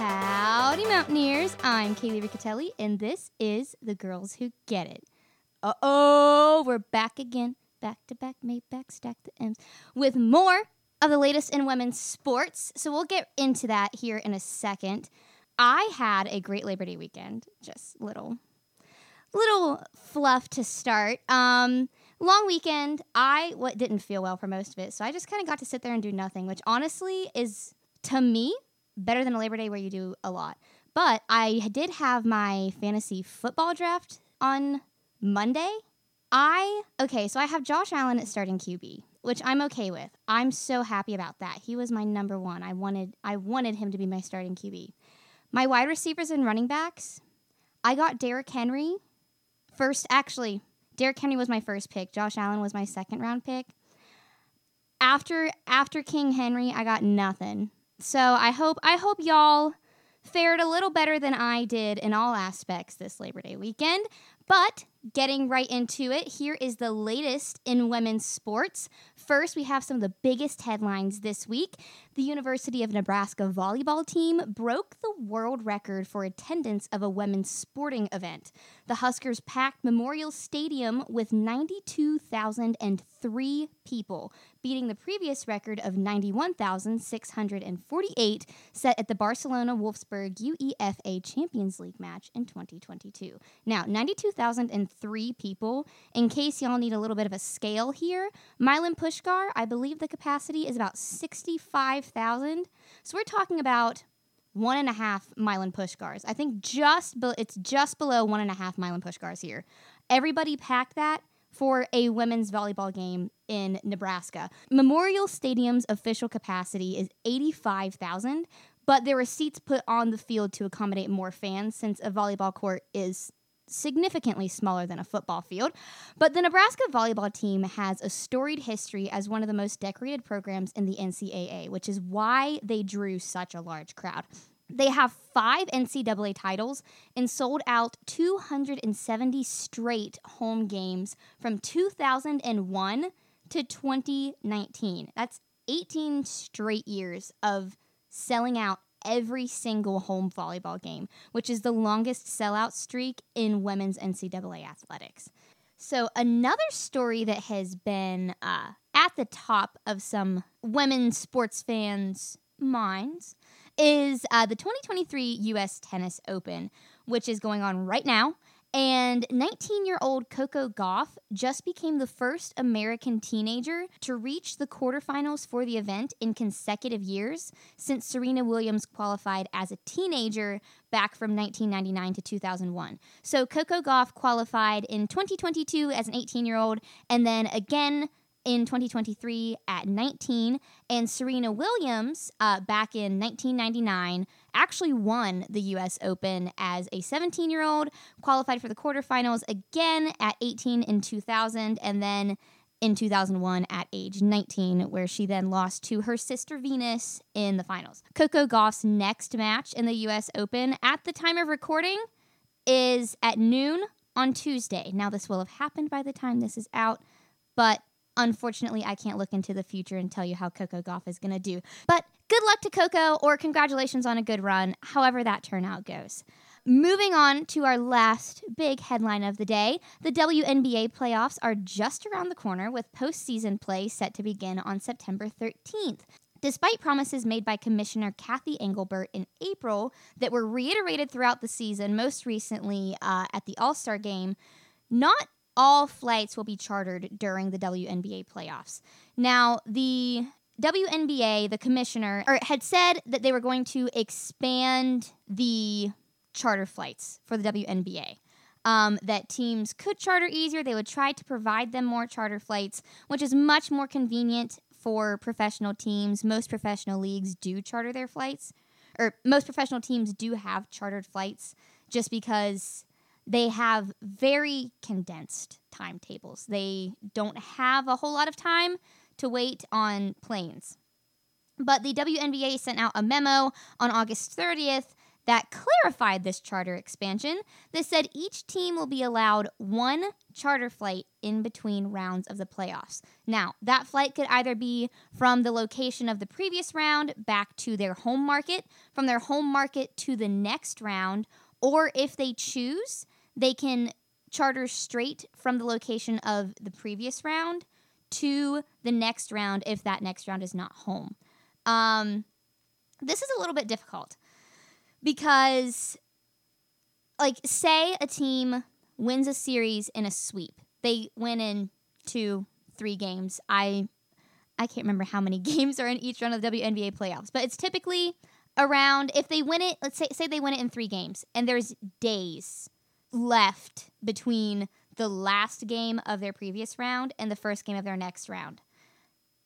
Howdy, Mountaineers. I'm Kaeli Riccatelli, and this is The Girls Who Get It. Uh oh, we're back again. Back to back, made back, stack the M's. With more of the latest in women's sports. So we'll get into that here in a second. I had a great Labor Day weekend. Just little, little fluff to start. Um, long weekend. I what didn't feel well for most of it, so I just kind of got to sit there and do nothing, which honestly is to me better than a Labor Day where you do a lot. But I did have my fantasy football draft on Monday. I okay, so I have Josh Allen at starting QB, which I'm okay with. I'm so happy about that. He was my number one. I wanted I wanted him to be my starting QB. My wide receivers and running backs, I got Derrick Henry first. Actually, Derrick Henry was my first pick. Josh Allen was my second round pick. After after King Henry, I got nothing. So I hope I hope y'all fared a little better than I did in all aspects this Labor Day weekend. But getting right into it, here is the latest in women's sports. First, we have some of the biggest headlines this week. The University of Nebraska volleyball team broke the world record for attendance of a women's sporting event. The Huskers packed Memorial Stadium with 92,003 people, beating the previous record of 91,648 set at the Barcelona Wolfsburg UEFA Champions League match in 2022. Now, 92,003 people, in case y'all need a little bit of a scale here, Milan Puskar, I believe the capacity is about 65,000. So we're talking about one and a half Milan Puskars. I think just be- it's just below one and a half Milan Puskars here. Everybody packed that for a women's volleyball game in Nebraska. Memorial Stadium's official capacity is 85,000, but there were seats put on the field to accommodate more fans since a volleyball court is significantly smaller than a football field. But the Nebraska volleyball team has a storied history as one of the most decorated programs in the NCAA, which is why they drew such a large crowd. They have five NCAA titles and sold out 270 straight home games from 2001 to 2019. That's 18 straight years of selling out every single home volleyball game, which is the longest sellout streak in women's NCAA athletics. So, another story that has been uh, at the top of some women's sports fans' minds is uh, the 2023 U.S. Tennis Open, which is going on right now. And 19 year old Coco Gauff just became the first American teenager to reach the quarterfinals for the event in consecutive years since Serena Williams qualified as a teenager back from 1999 to 2001. So Coco Gauff qualified in 2022 as an 18 year old and then again in 2023 at 19, and Serena Williams uh, back in 1999 actually won the US Open as a 17 year old, qualified for the quarterfinals again at 18 in 2000, and then in 2001 at age 19, where she then lost to her sister Venus in the finals. Coco Gauff's next match in the US Open at the time of recording is at noon on Tuesday. Now, this will have happened by the time this is out, but Unfortunately, I can't look into the future and tell you how Coco Gauff is going to do. But good luck to Coco, or congratulations on a good run, however that turnout goes. Moving on to our last big headline of the day the WNBA playoffs are just around the corner with postseason play set to begin on September 13th. Despite promises made by Commissioner Cathy Engelbert in April that were reiterated throughout the season, most recently uh, at the All Star game, not all flights will be chartered during the WNBA playoffs. Now, the WNBA, the commissioner, or had said that they were going to expand the charter flights for the WNBA. Um, that teams could charter easier. They would try to provide them more charter flights, which is much more convenient for professional teams. Most professional leagues do charter their flights, or most professional teams do have chartered flights just because they have very condensed timetables. They don't have a whole lot of time to wait on planes. But the WNBA sent out a memo on August 30th that clarified this charter expansion that said each team will be allowed one charter flight in between rounds of the playoffs. Now, that flight could either be from the location of the previous round back to their home market, from their home market to the next round, or if they choose, they can charter straight from the location of the previous round to the next round if that next round is not home. Um, this is a little bit difficult because, like, say a team wins a series in a sweep, they win in two, three games. I I can't remember how many games are in each round of the WNBA playoffs, but it's typically around if they win it. Let's say say they win it in three games, and there's days left between the last game of their previous round and the first game of their next round.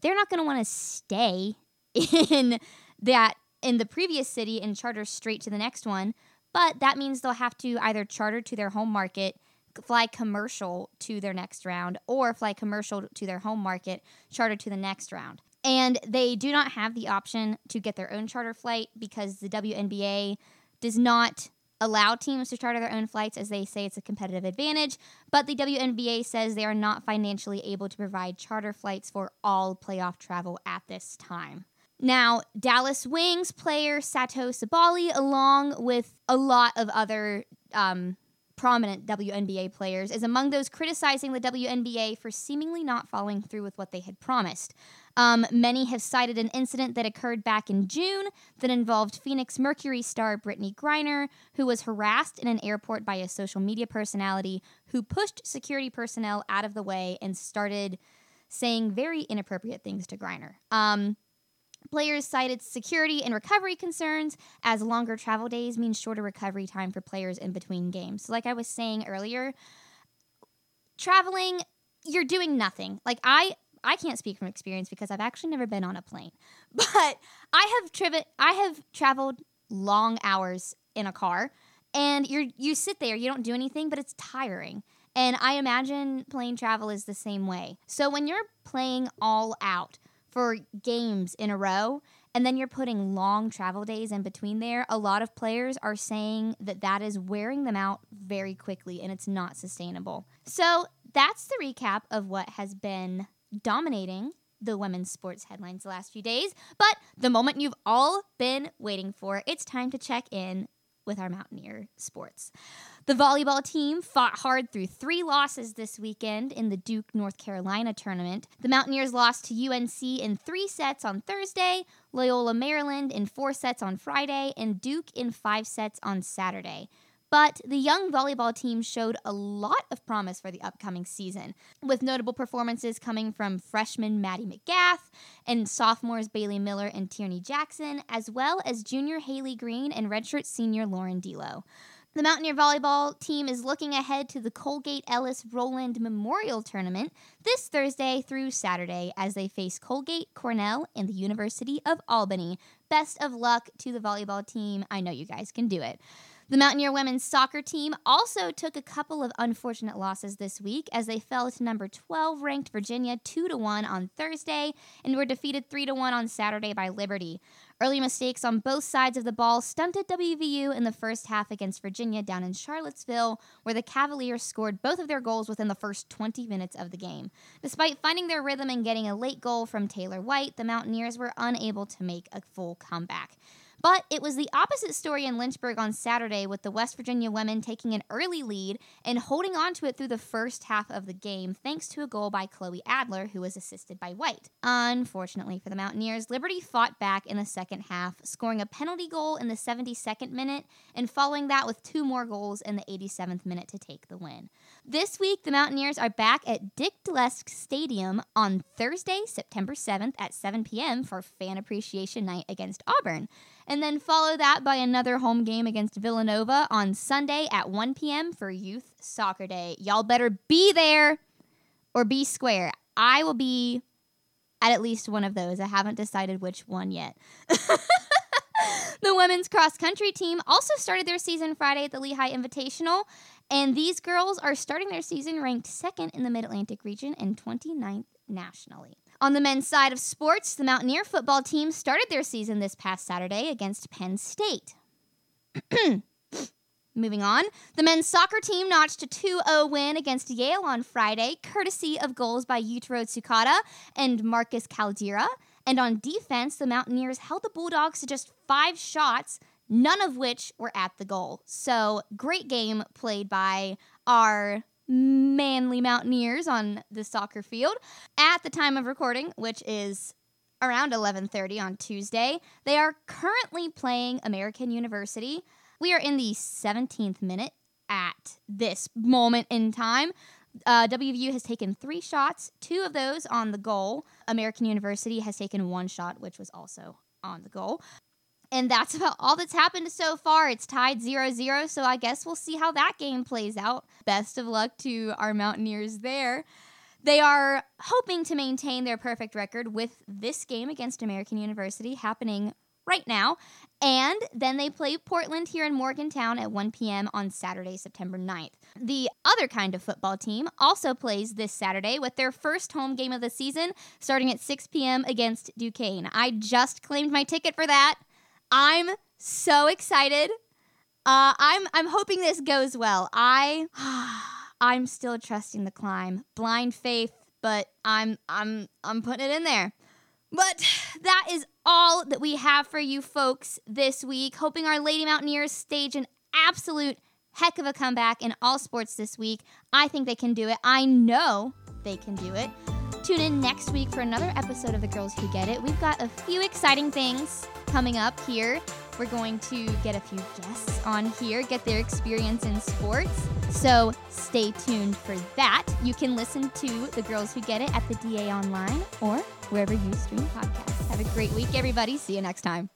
They're not going to want to stay in that in the previous city and charter straight to the next one, but that means they'll have to either charter to their home market, fly commercial to their next round, or fly commercial to their home market, charter to the next round. And they do not have the option to get their own charter flight because the WNBA does not allow teams to charter their own flights as they say it's a competitive advantage, but the WNBA says they are not financially able to provide charter flights for all playoff travel at this time. Now, Dallas Wings player Satou Sabally, along with a lot of other um, prominent WNBA players, is among those criticizing the WNBA for seemingly not following through with what they had promised. Um, many have cited an incident that occurred back in June that involved Phoenix Mercury star Brittney Griner, who was harassed in an airport by a social media personality who pushed security personnel out of the way and started saying very inappropriate things to Griner. Um, Players cited security and recovery concerns as longer travel days mean shorter recovery time for players in between games. So like I was saying earlier, traveling, you're doing nothing. Like I I can't speak from experience because I've actually never been on a plane. But I have triven I have traveled long hours in a car and you're you sit there, you don't do anything, but it's tiring. And I imagine plane travel is the same way. So when you're playing all out, for games in a row and then you're putting long travel days in between there a lot of players are saying that that is wearing them out very quickly and it's not sustainable. So that's the recap of what has been dominating the women's sports headlines the last few days but the moment you've all been waiting for it's time to check in with our Mountaineer sports. The volleyball team fought hard through three losses this weekend in the Duke, North Carolina tournament. The Mountaineers lost to UNC in three sets on Thursday, Loyola, Maryland in four sets on Friday, and Duke in five sets on Saturday. But the young volleyball team showed a lot of promise for the upcoming season, with notable performances coming from freshman Maddie McGath and sophomores Bailey Miller and Tierney Jackson, as well as junior Haley Green and redshirt senior Lauren Delo. The Mountaineer volleyball team is looking ahead to the Colgate Ellis Rowland Memorial Tournament this Thursday through Saturday as they face Colgate, Cornell, and the University of Albany. Best of luck to the volleyball team. I know you guys can do it. The Mountaineer women's soccer team also took a couple of unfortunate losses this week as they fell to number 12 ranked Virginia 2 to 1 on Thursday and were defeated 3 to 1 on Saturday by Liberty. Early mistakes on both sides of the ball stunted WVU in the first half against Virginia down in Charlottesville, where the Cavaliers scored both of their goals within the first 20 minutes of the game. Despite finding their rhythm and getting a late goal from Taylor White, the Mountaineers were unable to make a full comeback. But it was the opposite story in Lynchburg on Saturday with the West Virginia women taking an early lead and holding on to it through the first half of the game thanks to a goal by Chloe Adler, who was assisted by White. Unfortunately for the Mountaineers, Liberty fought back in the second half, scoring a penalty goal in the 72nd minute and following that with two more goals in the 87th minute to take the win. This week, the Mountaineers are back at Dick Dlesk Stadium on Thursday, September 7th at 7 p.m. for Fan Appreciation Night against Auburn and then follow that by another home game against Villanova on Sunday at 1 p.m. for Youth Soccer Day. Y'all better be there or be square. I will be at at least one of those. I haven't decided which one yet. the women's cross country team also started their season Friday at the Lehigh Invitational, and these girls are starting their season ranked second in the Mid Atlantic region and 29th nationally. On the men's side of sports, the Mountaineer football team started their season this past Saturday against Penn State. Moving on, the men's soccer team notched a 2 0 win against Yale on Friday, courtesy of goals by Yutaro Tsukada and Marcus Caldera. And on defense, the Mountaineers held the Bulldogs to just five shots, none of which were at the goal. So, great game played by our manly Mountaineers on the soccer field. At the time of recording, which is around 11:30 on Tuesday, they are currently playing American University. We are in the 17th minute at this moment in time. Uh, WVU has taken three shots, two of those on the goal. American University has taken one shot, which was also on the goal. And that's about all that's happened so far. It's tied 0 0, so I guess we'll see how that game plays out. Best of luck to our Mountaineers there. They are hoping to maintain their perfect record with this game against American University happening right now. And then they play Portland here in Morgantown at 1 p.m. on Saturday, September 9th. The other kind of football team also plays this Saturday with their first home game of the season starting at 6 p.m. against Duquesne. I just claimed my ticket for that. I'm so excited. Uh, I'm I'm hoping this goes well. I I'm still trusting the climb. Blind faith, but I'm I'm I'm putting it in there. But that is all that we have for you folks this week. Hoping our Lady Mountaineers stage an absolute heck of a comeback in all sports this week. I think they can do it. I know they can do it. Tune in next week for another episode of The Girls Who Get It. We've got a few exciting things coming up here. We're going to get a few guests on here, get their experience in sports. So stay tuned for that. You can listen to The Girls Who Get It at the DA Online or wherever you stream podcasts. Have a great week, everybody. See you next time.